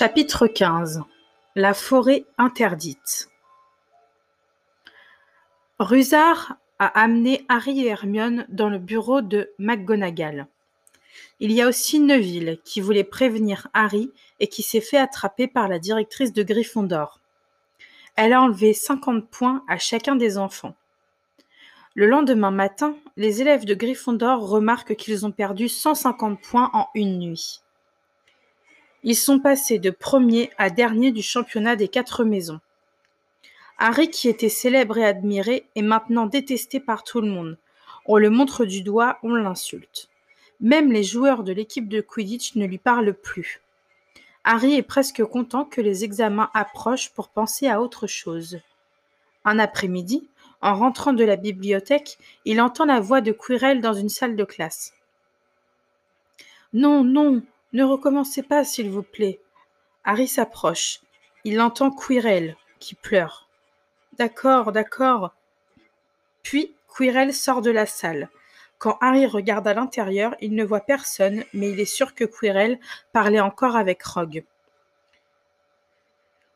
Chapitre XV La forêt interdite Rusard a amené Harry et Hermione dans le bureau de McGonagall. Il y a aussi Neville qui voulait prévenir Harry et qui s'est fait attraper par la directrice de Gryffondor. Elle a enlevé 50 points à chacun des enfants. Le lendemain matin, les élèves de Gryffondor remarquent qu'ils ont perdu 150 points en une nuit. Ils sont passés de premier à dernier du championnat des quatre maisons. Harry, qui était célèbre et admiré, est maintenant détesté par tout le monde. On le montre du doigt, on l'insulte. Même les joueurs de l'équipe de Quidditch ne lui parlent plus. Harry est presque content que les examens approchent pour penser à autre chose. Un après-midi, en rentrant de la bibliothèque, il entend la voix de Quirrell dans une salle de classe. Non, non, ne recommencez pas, s'il vous plaît. Harry s'approche. Il entend Quirrell, qui pleure. D'accord, d'accord. Puis Quirrell sort de la salle. Quand Harry regarde à l'intérieur, il ne voit personne, mais il est sûr que Quirrell parlait encore avec Rogue.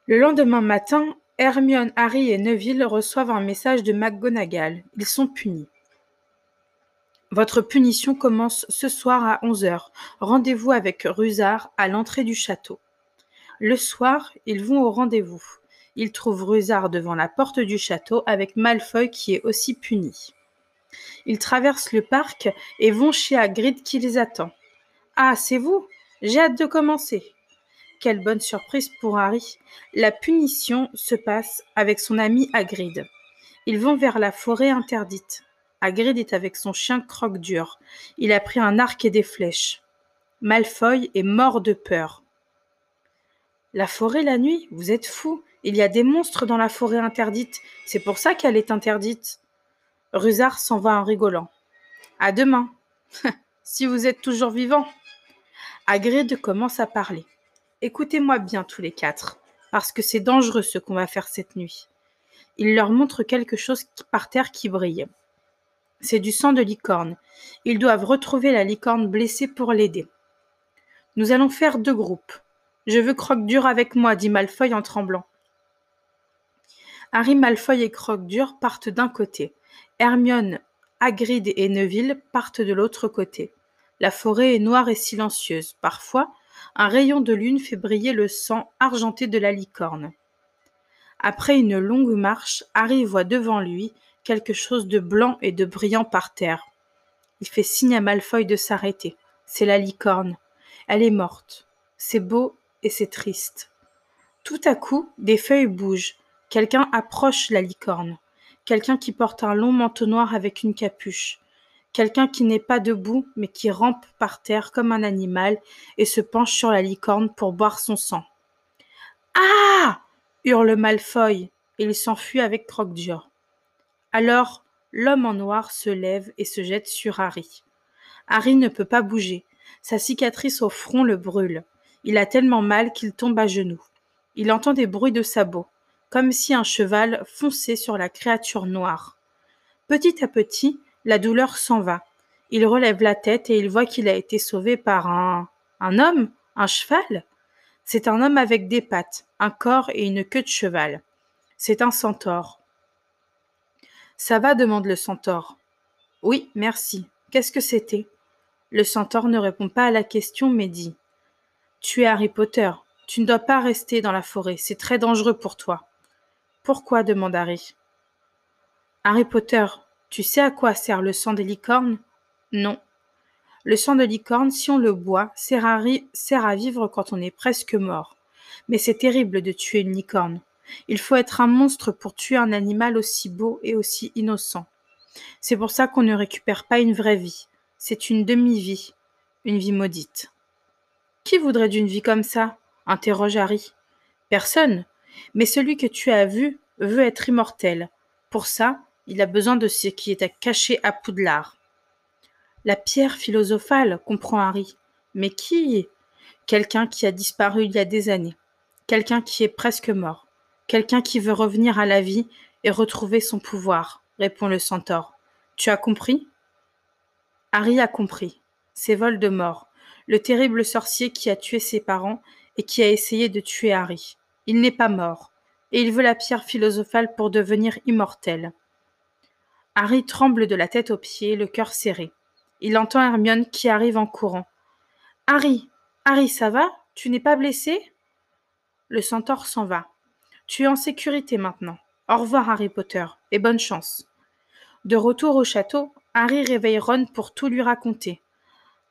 Le lendemain matin, Hermione, Harry et Neville reçoivent un message de McGonagall. Ils sont punis. Votre punition commence ce soir à 11 heures. Rendez-vous avec Rusard à l'entrée du château. Le soir, ils vont au rendez-vous. Ils trouvent Rusard devant la porte du château avec Malfoy qui est aussi puni. Ils traversent le parc et vont chez Hagrid qui les attend. Ah, c'est vous? J'ai hâte de commencer. Quelle bonne surprise pour Harry. La punition se passe avec son ami Hagrid. Ils vont vers la forêt interdite. Hagrid est avec son chien croque-dur. Il a pris un arc et des flèches. Malfoy est mort de peur. La forêt la nuit Vous êtes fou Il y a des monstres dans la forêt interdite. C'est pour ça qu'elle est interdite. Rusard s'en va en rigolant. À demain. si vous êtes toujours vivant. Hagrid commence à parler. Écoutez-moi bien tous les quatre, parce que c'est dangereux ce qu'on va faire cette nuit. Il leur montre quelque chose par terre qui brille. C'est du sang de licorne. Ils doivent retrouver la licorne blessée pour l'aider. Nous allons faire deux groupes. Je veux Croque-Dur avec moi, dit Malfoy en tremblant. Harry, Malfoy et Croque-Dur partent d'un côté. Hermione, Hagrid et Neville partent de l'autre côté. La forêt est noire et silencieuse. Parfois, un rayon de lune fait briller le sang argenté de la licorne. Après une longue marche, Harry voit devant lui quelque chose de blanc et de brillant par terre. Il fait signe à Malfoy de s'arrêter. C'est la licorne. Elle est morte. C'est beau et c'est triste. Tout à coup, des feuilles bougent. Quelqu'un approche la licorne. Quelqu'un qui porte un long manteau noir avec une capuche. Quelqu'un qui n'est pas debout, mais qui rampe par terre comme un animal et se penche sur la licorne pour boire son sang. Ah hurle Malfoy, et il s'enfuit avec Croque-Dur. Alors, l'homme en noir se lève et se jette sur Harry. Harry ne peut pas bouger. Sa cicatrice au front le brûle. Il a tellement mal qu'il tombe à genoux. Il entend des bruits de sabots, comme si un cheval fonçait sur la créature noire. Petit à petit, la douleur s'en va. Il relève la tête et il voit qu'il a été sauvé par un. un homme Un cheval C'est un homme avec des pattes, un corps et une queue de cheval. C'est un centaure. Ça va demande le centaure. Oui, merci. Qu'est-ce que c'était? Le centaure ne répond pas à la question, mais dit Tu es Harry Potter. Tu ne dois pas rester dans la forêt. C'est très dangereux pour toi. Pourquoi? demande Harry. Harry Potter, tu sais à quoi sert le sang des licornes? Non. Le sang de licorne, si on le boit, sert à, sert à vivre quand on est presque mort. Mais c'est terrible de tuer une licorne. Il faut être un monstre pour tuer un animal aussi beau et aussi innocent. C'est pour ça qu'on ne récupère pas une vraie vie. C'est une demi-vie, une vie maudite. Qui voudrait d'une vie comme ça? interroge Harry. Personne. Mais celui que tu as vu veut être immortel. Pour ça, il a besoin de ce qui est caché à Poudlard. La pierre philosophale, comprend Harry. Mais qui? Quelqu'un qui a disparu il y a des années. Quelqu'un qui est presque mort. Quelqu'un qui veut revenir à la vie et retrouver son pouvoir, répond le centaure. Tu as compris? Harry a compris. C'est Voldemort, le terrible sorcier qui a tué ses parents et qui a essayé de tuer Harry. Il n'est pas mort, et il veut la pierre philosophale pour devenir immortel. Harry tremble de la tête aux pieds, le cœur serré. Il entend Hermione qui arrive en courant. Harry, Harry, ça va? Tu n'es pas blessé? Le centaure s'en va. Tu es en sécurité maintenant. Au revoir, Harry Potter, et bonne chance. De retour au château, Harry réveille Ron pour tout lui raconter.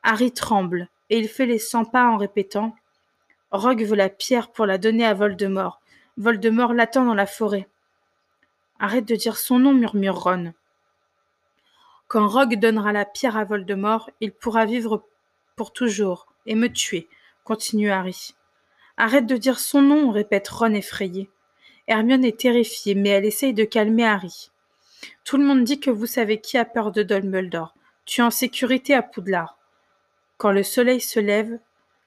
Harry tremble, et il fait les cent pas en répétant Rogue veut la pierre pour la donner à Voldemort. Voldemort l'attend dans la forêt. Arrête de dire son nom, murmure Ron. Quand Rogue donnera la pierre à Voldemort, il pourra vivre pour toujours et me tuer, continue Harry. Arrête de dire son nom, répète Ron effrayé. Hermione est terrifiée, mais elle essaye de calmer Harry. Tout le monde dit que vous savez qui a peur de Dumbledore. Tu es en sécurité à Poudlard. Quand le soleil se lève,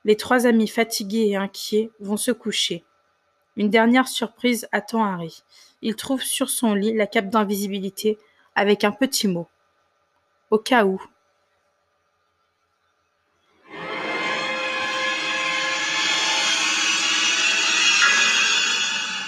les trois amis fatigués et inquiets vont se coucher. Une dernière surprise attend Harry. Il trouve sur son lit la cape d'invisibilité avec un petit mot. Au cas où.